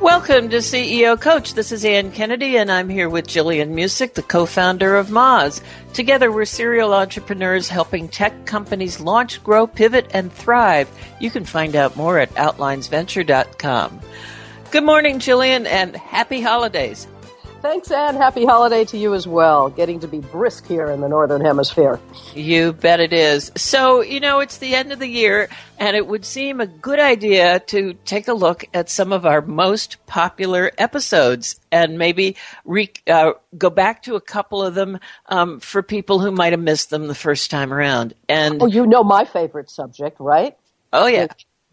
Welcome to CEO Coach. This is Ann Kennedy, and I'm here with Gillian Muessig, the co founder of Moz. Together, we're serial entrepreneurs helping tech companies launch, grow, pivot, and thrive. You can find out more at outlinesventure.com. Good morning, Gillian, and happy holidays. Thanks, Anne. Happy holiday to you as well. Getting to be brisk here in the Northern Hemisphere. You bet it is. So, you know, it's the end of the year, and it would seem a good idea to take a look at some of our most popular episodes and maybe re- uh, go back to a couple of them um, for people who might have missed them the first time around. And oh, you know my favorite subject, right? Oh, yeah.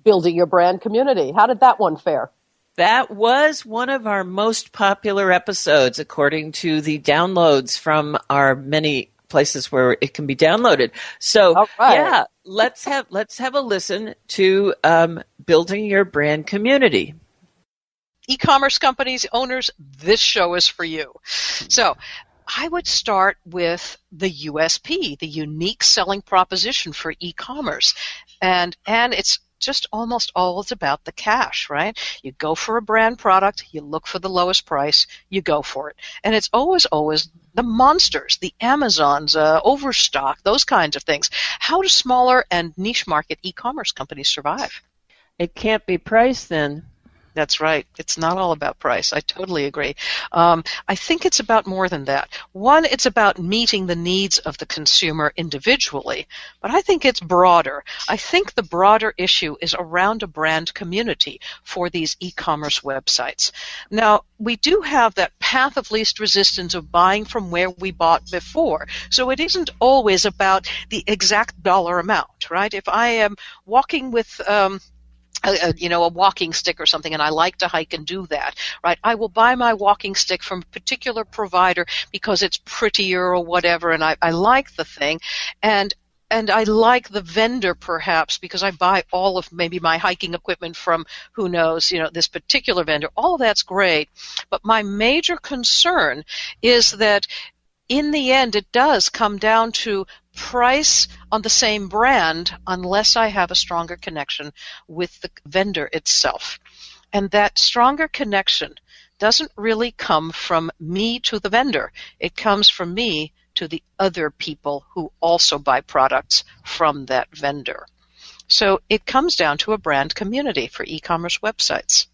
Building your brand community. How did that one fare? That was one of our most popular episodes, according to the downloads from our many places where it can be downloaded. So, right. yeah, let's have let's have a listen to um, building your brand community. E-commerce companies, owners, this show is for you. So, I would start with the USP, the unique selling proposition for e-commerce. And and it's just almost always about the cash, right? You go for a brand product, you look for the lowest price, you go for it. And it's always, always the monsters, the Amazons, uh, Overstock, those kinds of things. How do smaller and niche market e-commerce companies survive? It can't be price then. That's right. It's not all about price. I totally agree. Um, I think it's about more than that. One, it's about meeting the needs of the consumer individually, but I think it's broader. I think the broader issue is around a brand community for these e-commerce websites. Now, we do have that path of least resistance of buying from where we bought before. So it isn't always about the exact dollar amount, right? If I am walking with, um, a, a, you know, a walking stick or something, and I like to hike and do that, right? I will buy my walking stick from a particular provider because it's prettier or whatever, and I, I like the thing, and and I like the vendor perhaps because I buy all of maybe my hiking equipment from who knows, you know, this particular vendor. All of that's great, but my major concern is that in the end, it does come down to price on the same brand unless I have a stronger connection with the vendor itself. And that stronger connection doesn't really come from me to the vendor. It comes from me to the other people who also buy products from that vendor. So it comes down to a brand community for e-commerce websites.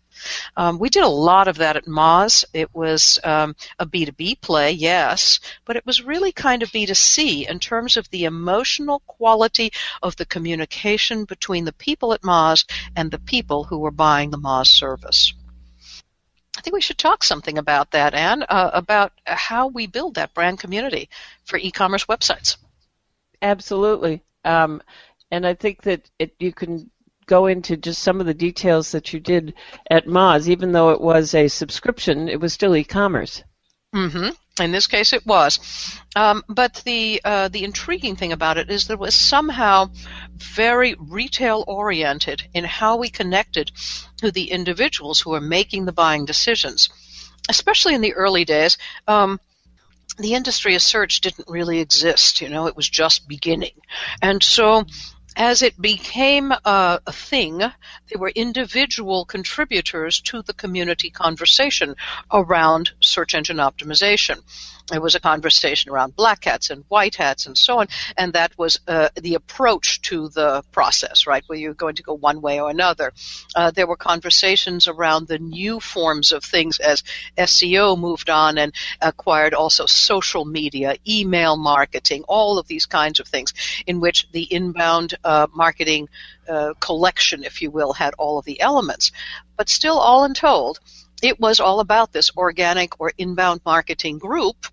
Um, we did a lot of that at Moz. It was um, a B2B play, yes, but it was really kind of B2C in terms of the emotional quality of the communication between the people at Moz and the people who were buying the Moz service. I think we should talk something about that, Anne, uh, about how we build that brand community for e-commerce websites. Absolutely. Um, and I think that it, you can go into just some of the details that you did at Moz, even though it was a subscription, it was still e-commerce. Mm-hmm. In this case, it was. Um, but the uh, the intriguing thing about it is it was somehow very retail oriented in how we connected to the individuals who were making the buying decisions. Especially in the early days, um, the industry of search didn't really exist. You know, it was just beginning. And so as it became a, a, thing, there were individual contributors to the community conversation around search engine optimization. There was a conversation around black hats and white hats and so on, and that was uh, the approach to the process, right? Where you're going to go one way or another. Uh, there were conversations around the new forms of things as SEO moved on and acquired also social media, email marketing, all of these kinds of things, in which the inbound uh, marketing uh, collection, if you will, had all of the elements. But still, all in told, it was all about this organic or inbound marketing group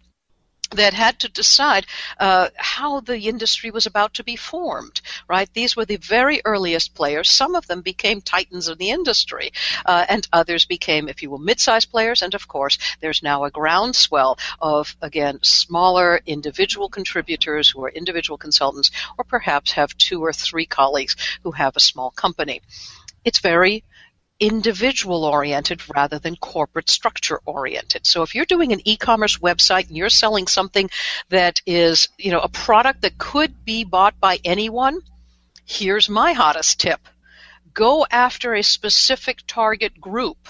that had to decide uh, how the industry was about to be formed. Right? These were the very earliest players. Some of them became titans of the industry, uh, and others became, if you will, mid-sized players. And of course, there's now a groundswell of again smaller individual contributors who are individual consultants, or perhaps have two or three colleagues who have a small company. It's very individual oriented rather than corporate structure oriented. So if you're doing an e-commerce website and you're selling something that is, you know, a product that could be bought by anyone, here's my hottest tip. Go after a specific target group.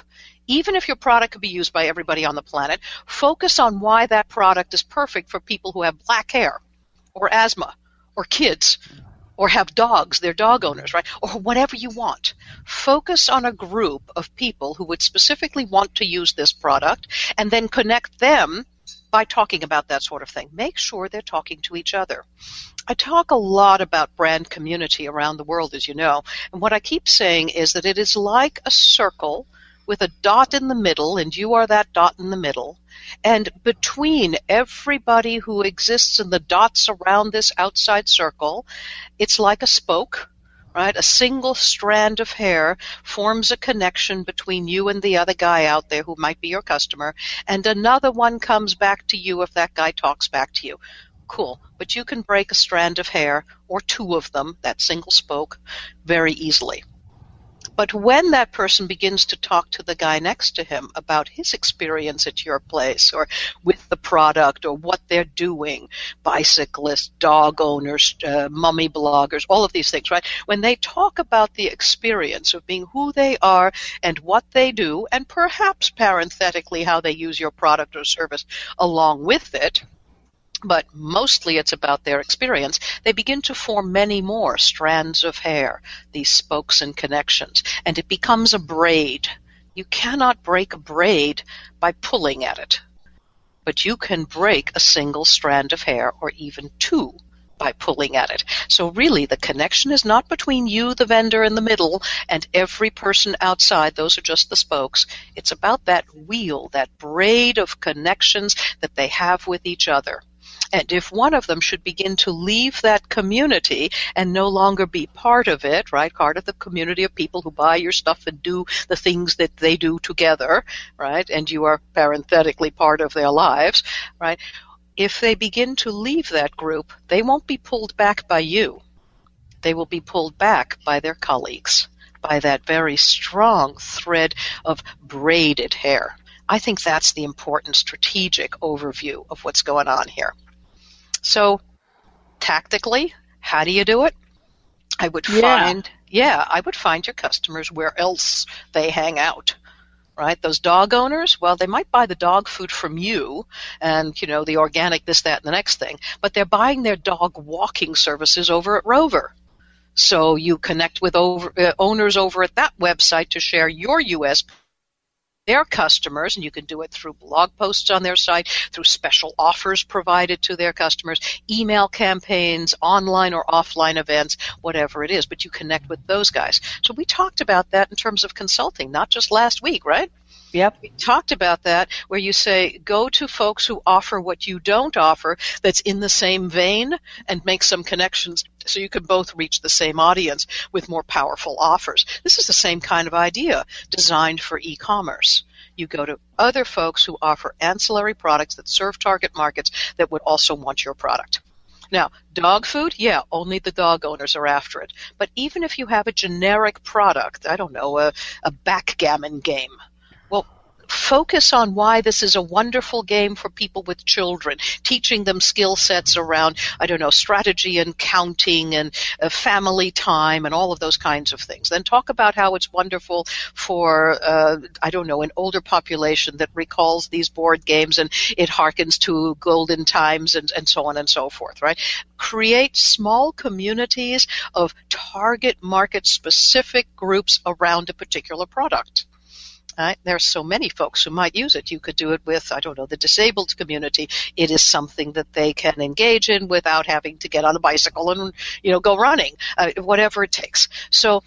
Even if your product could be used by everybody on the planet, focus on why that product is perfect for people who have black hair or asthma or kids or have dogs, they're dog owners, right? Or whatever you want. Focus on a group of people who would specifically want to use this product and then connect them by talking about that sort of thing. Make sure they're talking to each other. I talk a lot about brand community around the world, as you know, and what I keep saying is that it is like a circle with a dot in the middle, and you are that dot in the middle, and between everybody who exists in the dots around this outside circle, it's like a spoke, right? A single strand of hair forms a connection between you and the other guy out there who might be your customer, and another one comes back to you if that guy talks back to you. Cool. But you can break a strand of hair, or two of them, that single spoke, very easily. But when that person begins to talk to the guy next to him about his experience at your place or with the product or what they're doing, bicyclists, dog owners, uh, mummy bloggers, all of these things, right? When they talk about the experience of being who they are and what they do, and perhaps parenthetically how they use your product or service along with it, but mostly it's about their experience, they begin to form many more strands of hair, these spokes and connections, and it becomes a braid. You cannot break a braid by pulling at it, but you can break a single strand of hair or even two by pulling at it. So really the connection is not between you, the vendor in the middle, and every person outside. Those are just the spokes. It's about that wheel, that braid of connections that they have with each other. And if one of them should begin to leave that community and no longer be part of it, right, part of the community of people who buy your stuff and do the things that they do together, right, and you are parenthetically part of their lives, right, if they begin to leave that group, they won't be pulled back by you. They will be pulled back by their colleagues, by that very strong thread of braided hair. I think that's the important strategic overview of what's going on here. So, tactically, how do you do it? I would yeah. find, yeah, I would find your customers where else they hang out right? Those dog owners, well, they might buy the dog food from you and, you know, the organic this, that, and the next thing, but they're buying their dog walking services over at Rover. So you connect with over, uh, owners over at that website to share your US their customers, and you can do it through blog posts on their site, through special offers provided to their customers, email campaigns, online or offline events, whatever it is. But you connect with those guys. So we talked about that in terms of consulting, not just last week, right? Yep. We talked about that where you say go to folks who offer what you don't offer that's in the same vein and make some connections so you can both reach the same audience with more powerful offers. This is the same kind of idea designed for e-commerce. You go to other folks who offer ancillary products that serve target markets that would also want your product. Now, dog food, yeah, only the dog owners are after it. But even if you have a generic product, I don't know, a, a backgammon game, well, focus on why this is a wonderful game for people with children, teaching them skill sets around, I don't know, strategy and counting and uh, family time and all of those kinds of things. Then talk about how it's wonderful for, uh, I don't know, an older population that recalls these board games and it harkens to golden times and, and so on and so forth, right? Create small communities of target market specific groups around a particular product. Right? There are so many folks who might use it. You could do it with, I don't know, the disabled community. It is something that they can engage in without having to get on a bicycle and, you know, go running, uh, whatever it takes. So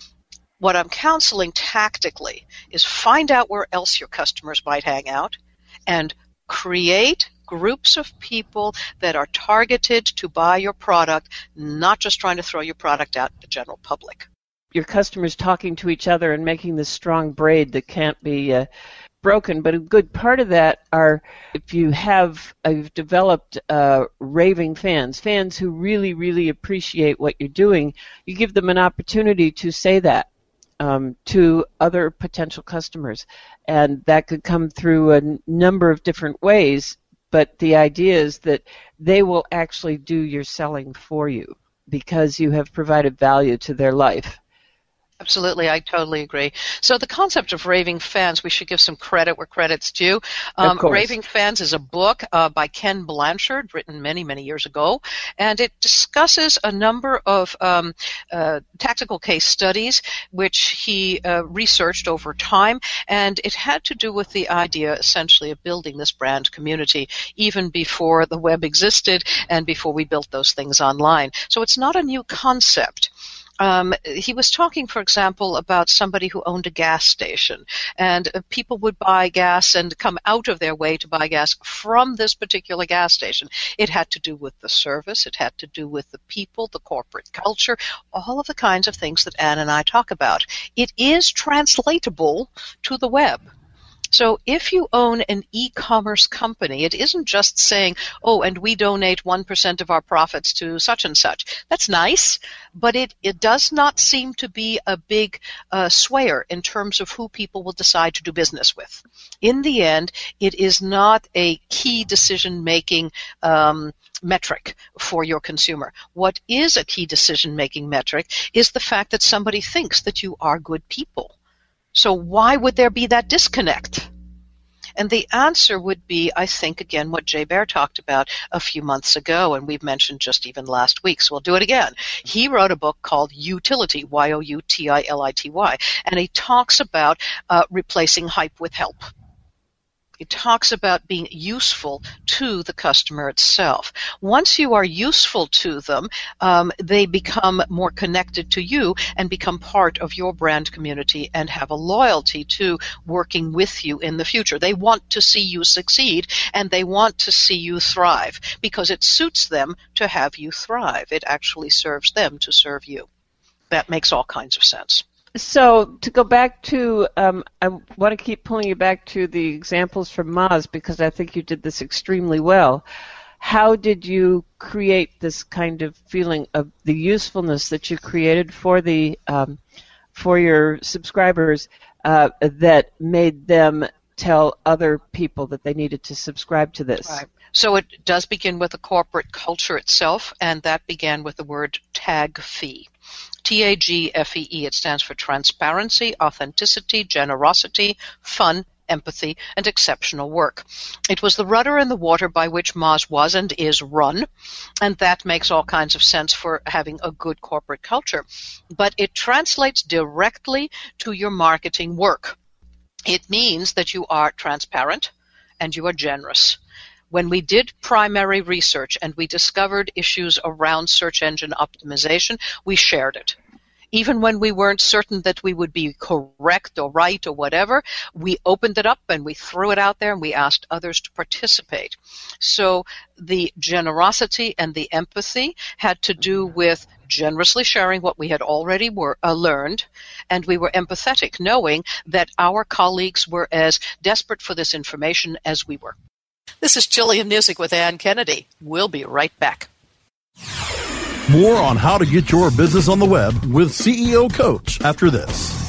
what I'm counseling tactically is find out where else your customers might hang out and create groups of people that are targeted to buy your product, not just trying to throw your product out to the general public your customers talking to each other and making this strong braid that can't be uh, broken. But a good part of that are if you have I've developed uh, raving fans, fans who really really appreciate what you're doing. You give them an opportunity to say that. Um, to other potential customers, and that could come through a n- number of different ways. But the idea is that they will actually do your selling for you because you have provided value to their life. Absolutely, I totally agree. So the concept of raving fans, we should give some credit where credit's due. Um, raving fans is a book uh, by Ken Blanchard, written many, many years ago, and it discusses a number of um, uh, tactical case studies which he uh, researched over time, and it had to do with the idea, essentially, of building this brand community even before the web existed and before we built those things online. So it's not a new concept um, he was talking, for example, about somebody who owned a gas station, and uh, people would buy gas and come out of their way to buy gas from this particular gas station. It had to do with the service, it had to do with the people, the corporate culture, all of the kinds of things that Anne and I talk about. It is translatable to the web. So if you own an e-commerce company, it isn't just saying, oh, and we donate 1% of our profits to such and such. That's nice, but it, it does not seem to be a big uh, swayer in terms of who people will decide to do business with. In the end, it is not a key decision making um, metric for your consumer. What is a key decision making metric is the fact that somebody thinks that you are good people. So why would there be that disconnect? And the answer would be, I think, again, what Jay Baer talked about a few months ago, and we've mentioned just even last week, so we'll do it again. He wrote a book called Youtility, Y-O-U-T-I-L-I-T-Y, and he talks about uh, replacing hype with help. It talks about being useful to the customer itself. Once you are useful to them, um, they become more connected to you and become part of your brand community and have a loyalty to working with you in the future. They want to see you succeed and they want to see you thrive because it suits them to have you thrive. It actually serves them to serve you. That makes all kinds of sense. So to go back to, um, I want to keep pulling you back to the examples from Moz because I think you did this extremely well. How did you create this kind of feeling of the usefulness that you created for the um, for your subscribers uh, that made them tell other people that they needed to subscribe to this? Right. So it does begin with the corporate culture itself, and that began with the word TAGFEE. T-A-G-F-E-E. It stands for transparency, authenticity, generosity, fun, empathy, and exceptional work. It was the rudder and the water by which Moz was and is run, and that makes all kinds of sense for having a good corporate culture. But it translates directly to your marketing work. It means that you are transparent and you are generous when we did primary research and we discovered issues around search engine optimization, we shared it. Even when we weren't certain that we would be correct or right or whatever, we opened it up and we threw it out there and we asked others to participate. So the generosity and the empathy had to do with generously sharing what we had already were, uh, learned, and we were empathetic, knowing that our colleagues were as desperate for this information as we were. This is Gillian Muessig with Ann Kennedy. We'll be right back. More on how to get your business on the web with CEO Coach after this.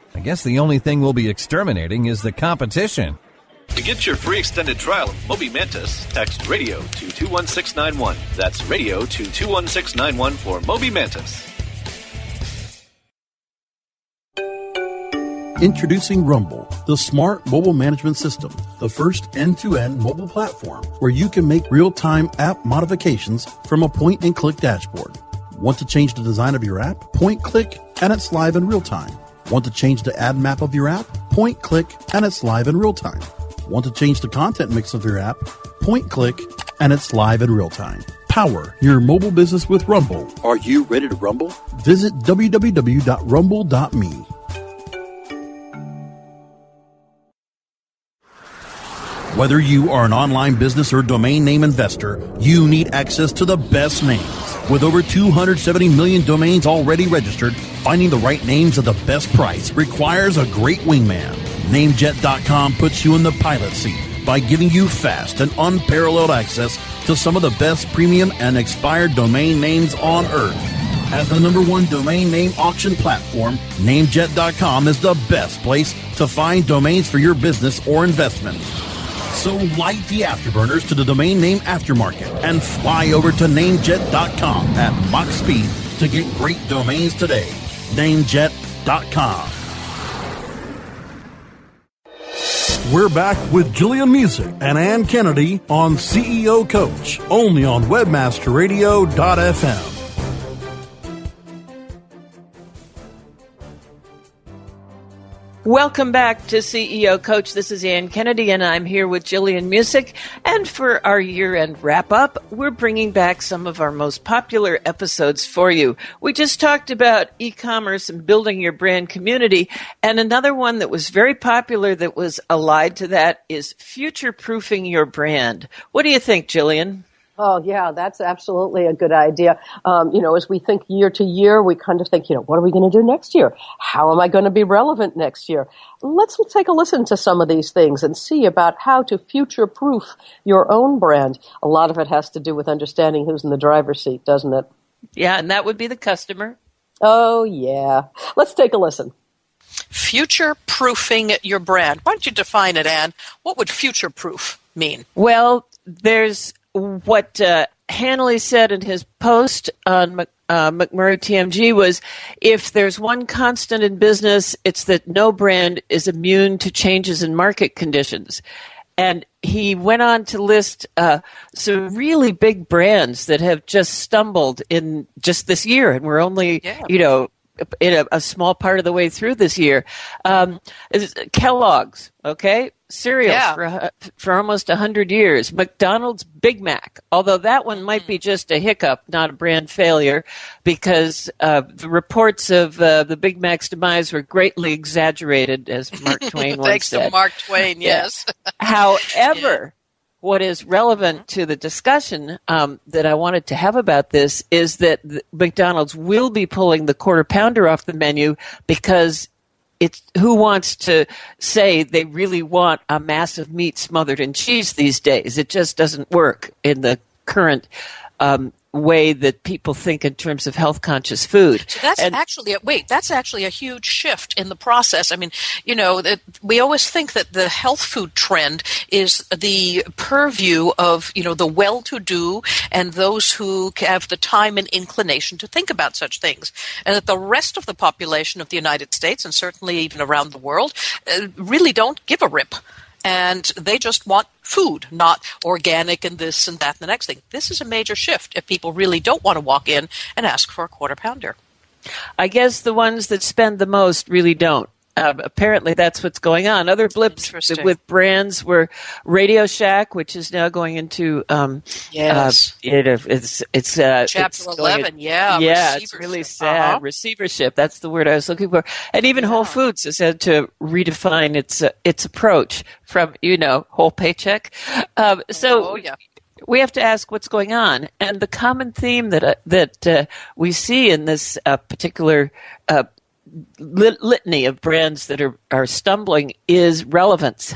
I guess the only thing we'll be exterminating is the competition. To get your free extended trial of Moby Mantis, text radio to 21691. That's radio to 21691 for Moby Mantis. Introducing Rumble, the smart mobile management system, the first end to end mobile platform where you can make real time app modifications from a point and click dashboard. Want to change the design of your app? Point click and it's live in real time. Want to change the ad map of your app? Point click and it's live in real time. Want to change the content mix of your app? Point click and it's live in real time. Power your mobile business with Rumble. Are you ready to rumble? Visit www.rumble.me. Whether you are an online business or domain name investor, you need access to the best names. With over 270 million domains already registered, finding the right names at the best price requires a great wingman. Namejet.com puts you in the pilot seat by giving you fast and unparalleled access to some of the best premium and expired domain names on earth. As the number one domain name auction platform, Namejet.com is the best place to find domains for your business or investment. So light the afterburners to the domain name aftermarket and fly over to namejet.com at Mach speed to get great domains today. Namejet.com. We're back with Gillian Muessig and Ann Kennedy on CEO Coach, only on webmasterradio.fm. Welcome back to CEO Coach. This is Ann Kennedy, and I'm here with Gillian Muessig. And for our year end wrap up, we're bringing back some of our most popular episodes for you. We just talked about e commerce and building your brand community. And another one that was very popular that was allied to that is future proofing your brand. What do you think, Gillian? Oh, yeah, that's absolutely a good idea. Um, you know, as we think year to year, we kind of think, you know, what are we going to do next year? How am I going to be relevant next year? Let's take a listen to some of these things and see about how to future proof your own brand. A lot of it has to do with understanding who's in the driver's seat, doesn't it? Yeah, and that would be the customer. Oh, yeah. Let's take a listen. Future proofing your brand. Why don't you define it, Anne? What would future proof mean? Well, there's what uh, Hanley said in his post on Mc, uh, McMurry TMG was if there's one constant in business, it's that no brand is immune to changes in market conditions. And he went on to list uh, some really big brands that have just stumbled in just this year, and we're only, yeah. you know, in a, a, small part of the way through this year. Um, Kellogg's, okay, cereals yeah. for for almost hundred years. McDonald's Big Mac, although that one might be mm. just a hiccup, not a brand failure, because uh, the reports of uh, the Big Mac's demise were greatly exaggerated, as Mark Twain once said. Thanks to Mark Twain, yes. However. What is relevant to the discussion um, that I wanted to have about this is that McDonald's will be pulling the quarter pounder off the menu because it's who wants to say they really want a massive meat smothered in cheese these days? It just doesn't work in the current um, way that people think in terms of health conscious food. So that's and, actually a, wait, that's actually a huge shift in the process. I mean, you know, that we always think that the health food trend is the purview of, you know, the well-to-do and those who have the time and inclination to think about such things. And that the rest of the population of the United States and certainly even around the world uh, really don't give a rip and they just want food, not organic and this and that and the next thing. This is a major shift if people really don't want to walk in and ask for a quarter pounder. I guess the ones that spend the most really don't. Um, apparently that's what's going on. Other blips with brands were Radio Shack, which is now going into um, yes, uh, it, it's it's uh, chapter it's eleven. yeah, yeah, it's really sad. Uh-huh. Receivership. That's the word I was looking for. And even yeah. Whole Foods has had to redefine its uh, its approach from you know whole paycheck. Um, so oh, yeah we have to ask what's going on. And the common theme that uh, that uh, we see in this uh, particular uh, lit- litany of brands that are, are stumbling is relevance,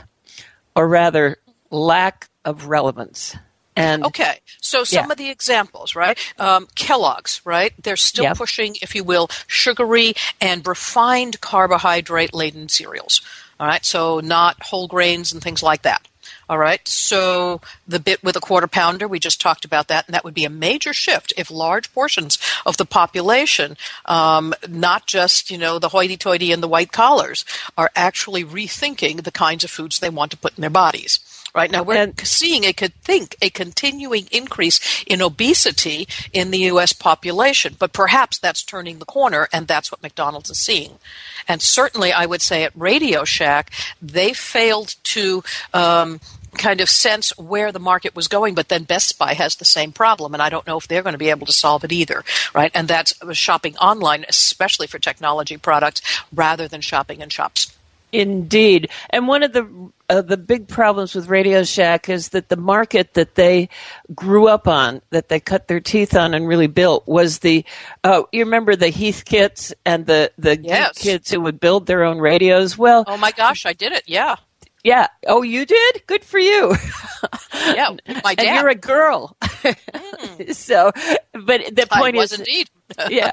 or rather, lack of relevance. And okay, so some yeah. of the examples, right? Um, Kellogg's, right? They're still yep. pushing, if you will, sugary and refined carbohydrate laden cereals. All right, so not whole grains and things like that. All right. So the bit with a quarter pounder, we just talked about that, and that would be a major shift if large portions of the population, um, not just you know the hoity-toity and the white collars, are actually rethinking the kinds of foods they want to put in their bodies. Right now, we're and, seeing a could think a continuing increase in obesity in the U.S. population, but perhaps that's turning the corner, and that's what McDonald's is seeing. And certainly, I would say at Radio Shack, they failed to. Um, kind of sense where the market was going, but then Best Buy has the same problem, and I don't know if they're going to be able to solve it either, right? And that's shopping online, especially for technology products, rather than shopping in shops. Indeed, and one of the uh, the big problems with Radio Shack is that the market that they grew up on, that they cut their teeth on and really built, was the. Uh, you remember the Heathkits and the the yes. kids who would build their own radios. Well, oh my gosh, I did it. Yeah. Yeah. Oh, you did? Good for you. yeah, my dad. And you're a girl. Mm. so, but the point I is, indeed. yeah.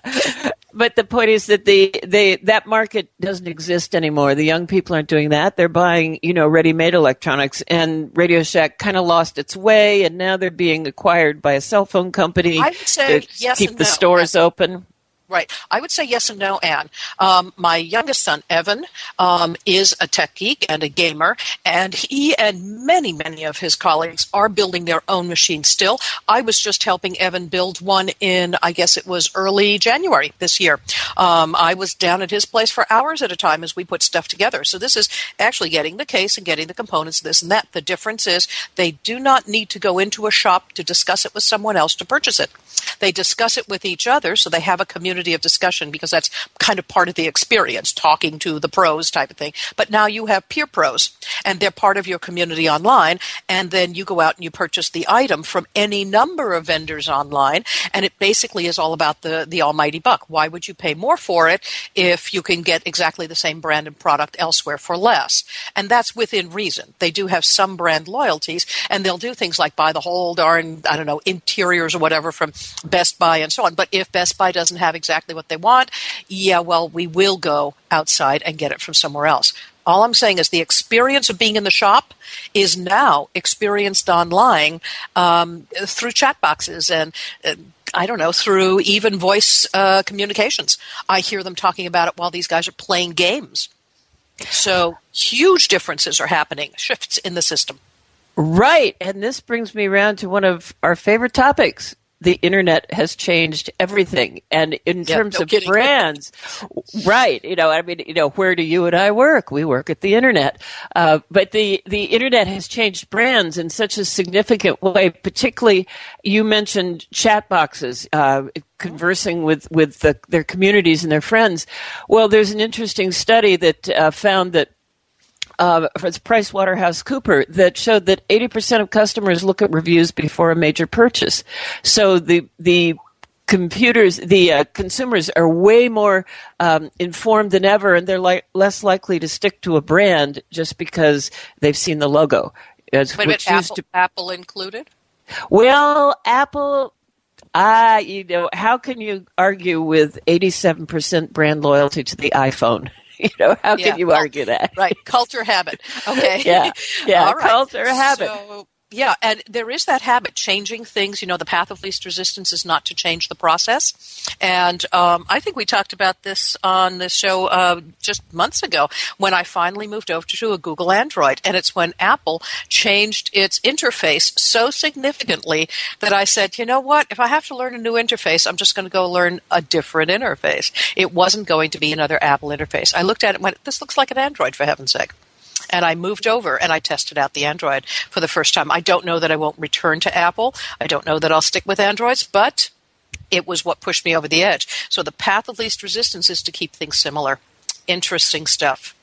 But the point is that the they that market doesn't exist anymore. The young people aren't doing that. They're buying, you know, ready-made electronics. And Radio Shack kind of lost its way, and now they're being acquired by a cell phone company. I would say to yes keep the no. stores open. Right. I would say yes and no, Anne. Um, my youngest son, Evan, um, is a tech geek and a gamer, and he and many, many of his colleagues are building their own machines still. I was just helping Evan build one in, I guess it was early January this year. Um, I was down at his place for hours at a time as we put stuff together. So this is actually getting the case and getting the components, this and that. The difference is they do not need to go into a shop to discuss it with someone else to purchase it. They discuss it with each other, so they have a community of discussion because that's kind of part of the experience, talking to the pros type of thing. But now you have peer pros, and they're part of your community online, and then you go out and you purchase the item from any number of vendors online, and it basically is all about the, the almighty buck. Why would you pay more for it if you can get exactly the same brand and product elsewhere for less? And that's within reason. They do have some brand loyalties, and they'll do things like buy the whole darn, I don't know, interiors or whatever from Best Buy and so on. But if Best Buy doesn't have exactly exactly what they want, yeah, well, we will go outside and get it from somewhere else. All I'm saying is the experience of being in the shop is now experienced online um, through chat boxes and. Uh, I don't know, through even voice uh, communications. I hear them talking about it while these guys are playing games. So huge differences are happening, shifts in the system. Right. And this brings me around to one of our favorite topics the internet has changed everything. And in terms no of kidding. brands, right? You know, I mean, you know, where do you and I work? We work at the internet. Uh, but the the internet has changed brands in such a significant way. Particularly, you mentioned chat boxes. Uh, conversing with with the, their communities and their friends. Well, there's an interesting study that uh, found that uh, it's Price Waterhouse Cooper that showed that 80% of customers look at reviews before a major purchase. So the the computers, the uh, consumers are way more um, informed than ever, and they're li- less likely to stick to a brand just because they've seen the logo. As, Wait minute, Apple, to, Apple included? Well, Apple Ah, you know, how can you argue with 87% brand loyalty to the iPhone? you know, how yeah, can you argue that? Right. Culture habit. Okay. yeah. Yeah. All right. Culture habit. So, yeah, and there is that habit changing things. You know, the path of least resistance is not to change the process. And um, I think we talked about this on this show uh, just months ago when I finally moved over to a Google Android. And it's when Apple changed its interface so significantly that I said, you know what? If I have to learn a new interface, I'm just going to go learn a different interface. It wasn't going to be another Apple interface. I looked at it and went, this looks like an Android, for heaven's sake and I moved over and I tested out the Android for the first time. I don't know that I won't return to Apple. I don't know that I'll stick with Androids, but it was what pushed me over the edge. So the path of least resistance is to keep things similar. Interesting stuff.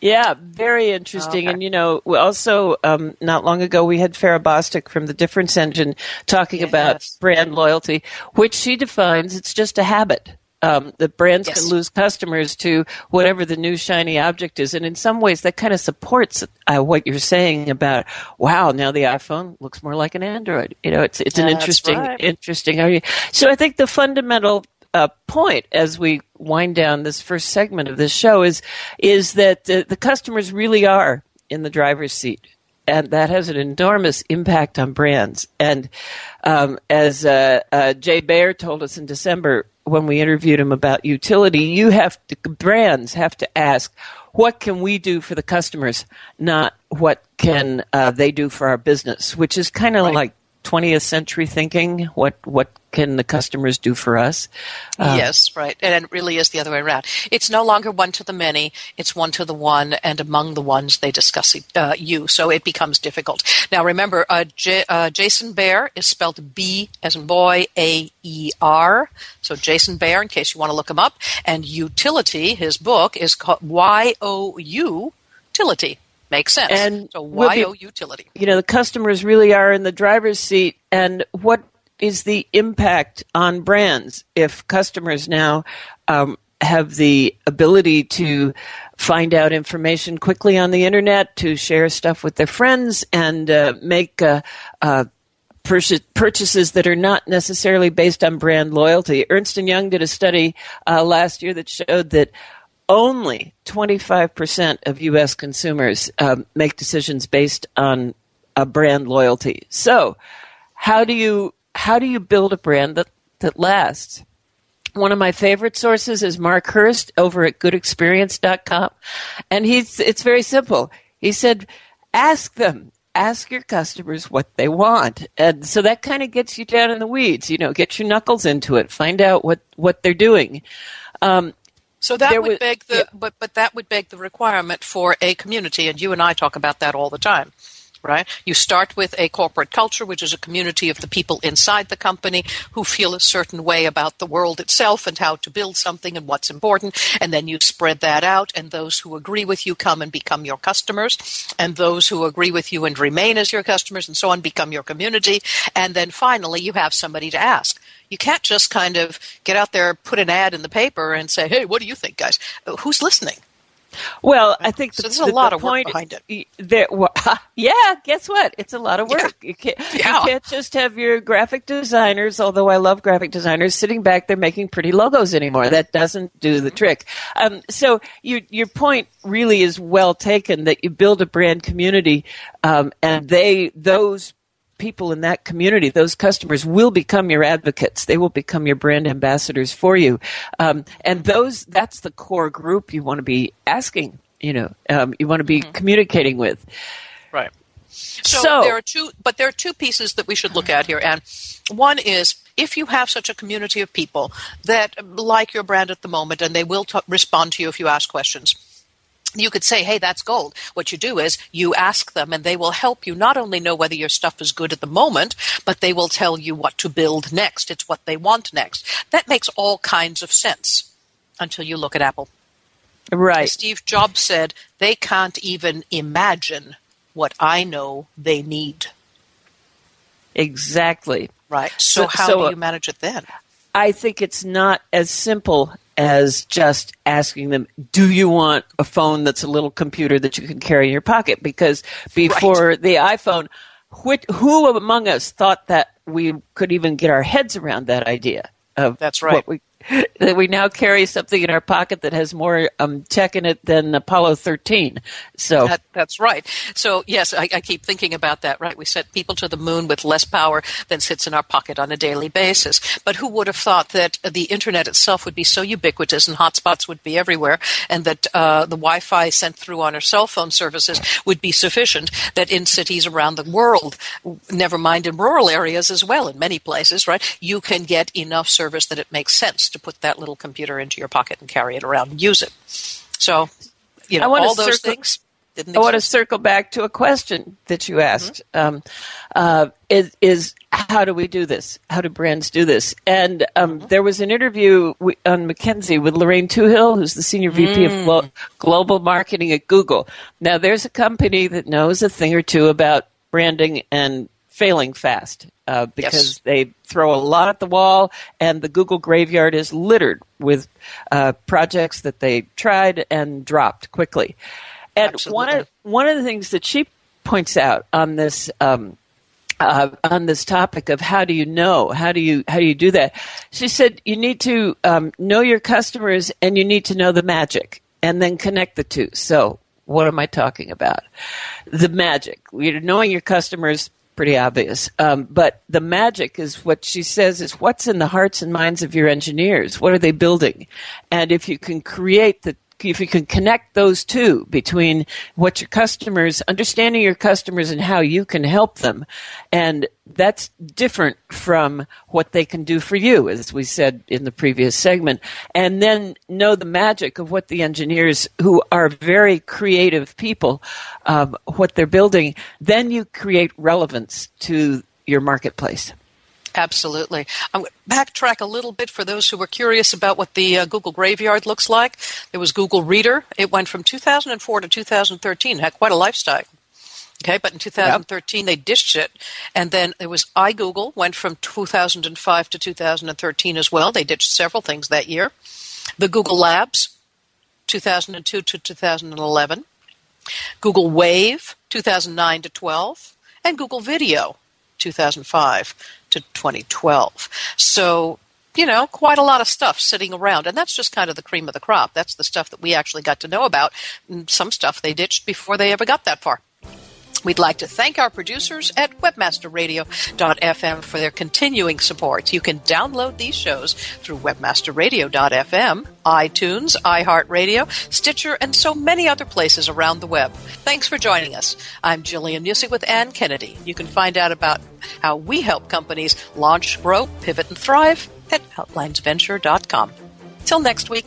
Yeah, very interesting. Okay. And you know, also um, not long ago we had Farrah Bostic from the Difference Engine talking yes. about brand loyalty, which she defines it's just a habit um, the brands yes. can lose customers to whatever the new shiny object is. And in some ways, that kind of supports uh, what you're saying about, wow, now the iPhone looks more like an Android. You know, it's, it's an interesting, right. interesting. So I think the fundamental uh, point as we wind down this first segment of this show is, is that uh, the customers really are in the driver's seat and that has an enormous impact on brands. And um, as uh, uh, Jay Baer told us in December, when we interviewed him about Youtility, you have to, brands have to ask, what can we do for the customers, not what can uh, they do for our business, which is kind of right. like 20th century thinking. What what can the customers do for us? Uh, yes, right. And it really is the other way around. It's no longer one to the many, it's one to the one, and among the ones they discuss uh, you. So it becomes difficult. Now remember, uh, J- uh, Jason Baer is spelled B as in boy, A E R. So Jason Baer, in case you want to look him up. And Youtility, his book, is called Y O U Utility. Makes sense. And so why we'll be, utility? You know, the customers really are in the driver's seat. And what is the impact on brands if customers now um, have the ability to find out information quickly on the internet, to share stuff with their friends, and uh, make uh, uh, purchases that are not necessarily based on brand loyalty. Ernst and Young did a study uh, last year that showed that only 25% of U.S. consumers um, make decisions based on a brand loyalty. So, how do you how do you build a brand that that lasts? One of my favorite sources is Mark Hurst over at goodexperience.com. And he's, it's very simple. He said, ask them, ask your customers what they want. And so that kind of gets you down in the weeds, you know, get your knuckles into it, find out what, what they're doing. Um, so that would was, beg the, yeah. but but that would beg the requirement for a community, and you and I talk about that all the time right? You start with a corporate culture, which is a community of the people inside the company who feel a certain way about the world itself and how to build something and what's important. And then you spread that out, and those who agree with you come and become your customers, and those who agree with you and remain as your customers and so on become your community. And then finally, you have somebody to ask. You can't just kind of get out there, put an ad in the paper, and say, hey, what do you think, guys? Who's listening? Well, I think so. There's a lot of work behind it. Well, yeah, guess what? It's a lot of work. Yeah. You, can't, yeah. you can't just have your graphic designers. Although I love graphic designers sitting back there making pretty logos anymore. That doesn't do the trick. Um, so your your point really is well taken. That you build a brand community, um, and they those people in that community, those customers will become your advocates. They will become your brand ambassadors for you. Um, and those, that's the core group you want to be asking, you know, um, you want to be mm-hmm. communicating with. Right. So, so, there are two, but there are two pieces that we should look at here. And one is if you have such a community of people that like your brand at the moment and they will t- respond to you if you ask questions you could say, hey, that's gold. What you do is you ask them and they will help you not only know whether your stuff is good at the moment, but they will tell you what to build next. It's what they want next. That makes all kinds of sense until you look at Apple. Right. Steve Jobs said, they can't even imagine what I know they need. Exactly. Right. So, so how so, do uh, you manage it then? I think it's not as simple as just asking them, do you want a phone that's a little computer that you can carry in your pocket? Because before right. the iPhone, which, who among us thought that we could even get our heads around that idea of that's right. We, that we now carry something in our pocket that has more um, tech in it than Apollo 13. So that, that's right. So yes, I, I, keep thinking about that. Right, we sent people to the moon with less power than sits in our pocket on a daily basis. But who would have thought that the internet itself would be so ubiquitous and hotspots would be everywhere, and that uh, the Wi-Fi sent through on our cell phone services would be sufficient? That in cities around the world, never mind in rural areas as well, in many places, right, you can get enough service that it makes sense to put that little computer into your pocket and carry it around and use it. So, you know, all those circle, things. I want to circle back to a question that you asked. Mm-hmm. Um, uh, is, is, how do we do this? How do brands do this? And um, mm-hmm. there was an interview on McKinsey with Lorraine Twohill, who's the senior VP mm. of Glo- Global Marketing at Google. Now, there's a company that knows a thing or two about branding and failing fast uh, because yes. they throw a lot at the wall, and the Google graveyard is littered with uh, projects that they tried and dropped quickly. And Absolutely. one of one of the things that she points out on this. Um, uh, on this topic of how do you know how do you how do you do that she said you need to um, know your customers and you need to know the magic and then connect the two so what am i talking about the magic you're knowing your customers pretty obvious. Um, but the magic is what she says is what's in the hearts and minds of your engineers. What are they building? And if you can create the if you can connect those two between what your customers, understanding your customers and how you can help them, and that's different from what they can do for you, as we said in the previous segment, and then know the magic of what the engineers, who are very creative people, um, what they're building, then you create relevance to your marketplace. Absolutely. I'm going to backtrack a little bit for those who were curious about what the uh, Google Graveyard looks like. There was Google Reader. It went from 2004 to 2013. Had quite a lifestyle. Okay, but in 2013 yep. they ditched it, and then there was iGoogle. Went from 2005 to 2013 as well. They ditched several things that year. The Google Labs, 2002 to 2011. Google Wave, 2009 to 12, and Google Video, 2005 to 2012. So, you know, quite a lot of stuff sitting around. And that's just kind of the cream of the crop. That's the stuff that we actually got to know about. And some stuff they ditched before they ever got that far. We'd like to thank our producers at webmasterradio.fm for their continuing support. You can download these shows through webmasterradio.fm, iTunes, iHeartRadio, Stitcher, and so many other places around the web. Thanks for joining us. I'm Gillian Muessig with Ann Kennedy. You can find out about how we help companies launch, grow, pivot, and thrive at outlinesventure.com. Till next week.